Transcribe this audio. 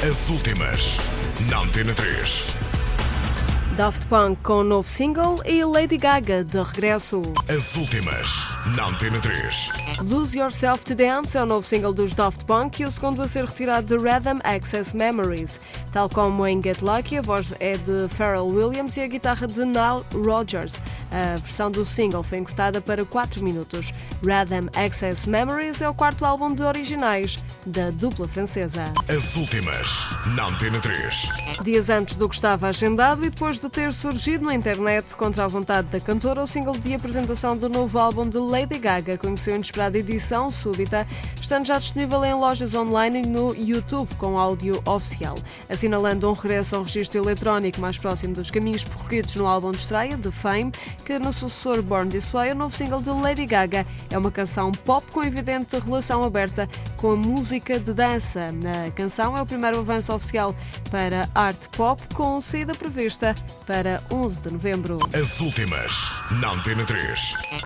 As últimas, na Antena 3. Daft Punk com um novo single e Lady Gaga de regresso. As últimas, na Antena 3. Lose Yourself to Dance é o novo single dos Daft Punk e o segundo a ser retirado de Rhythm Access Memories. Tal como em Get Lucky, a voz é de Pharrell Williams e a guitarra de Nile Rodgers. A versão do single foi encurtada para 4 minutos. Rhythm Access Memories é o quarto álbum de originais da dupla francesa. As últimas, na Antena 3. Dias antes do que estava agendado e depois de ter surgido na internet contra a vontade da cantora, o single de apresentação do novo álbum de Lady Gaga conheceu inesperada edição súbita, estando já disponível em lojas online e no YouTube com áudio oficial, assinalando um regresso ao registro eletrónico mais próximo dos caminhos percorridos no álbum de estreia, The Fame, que no sucessor Born This Way, o novo single de Lady Gaga é uma canção pop com evidente relação aberta com a música de dança. Na canção é o primeiro avanço oficial para art pop com saída prevista para 11 de novembro. As últimas, na Antena 3.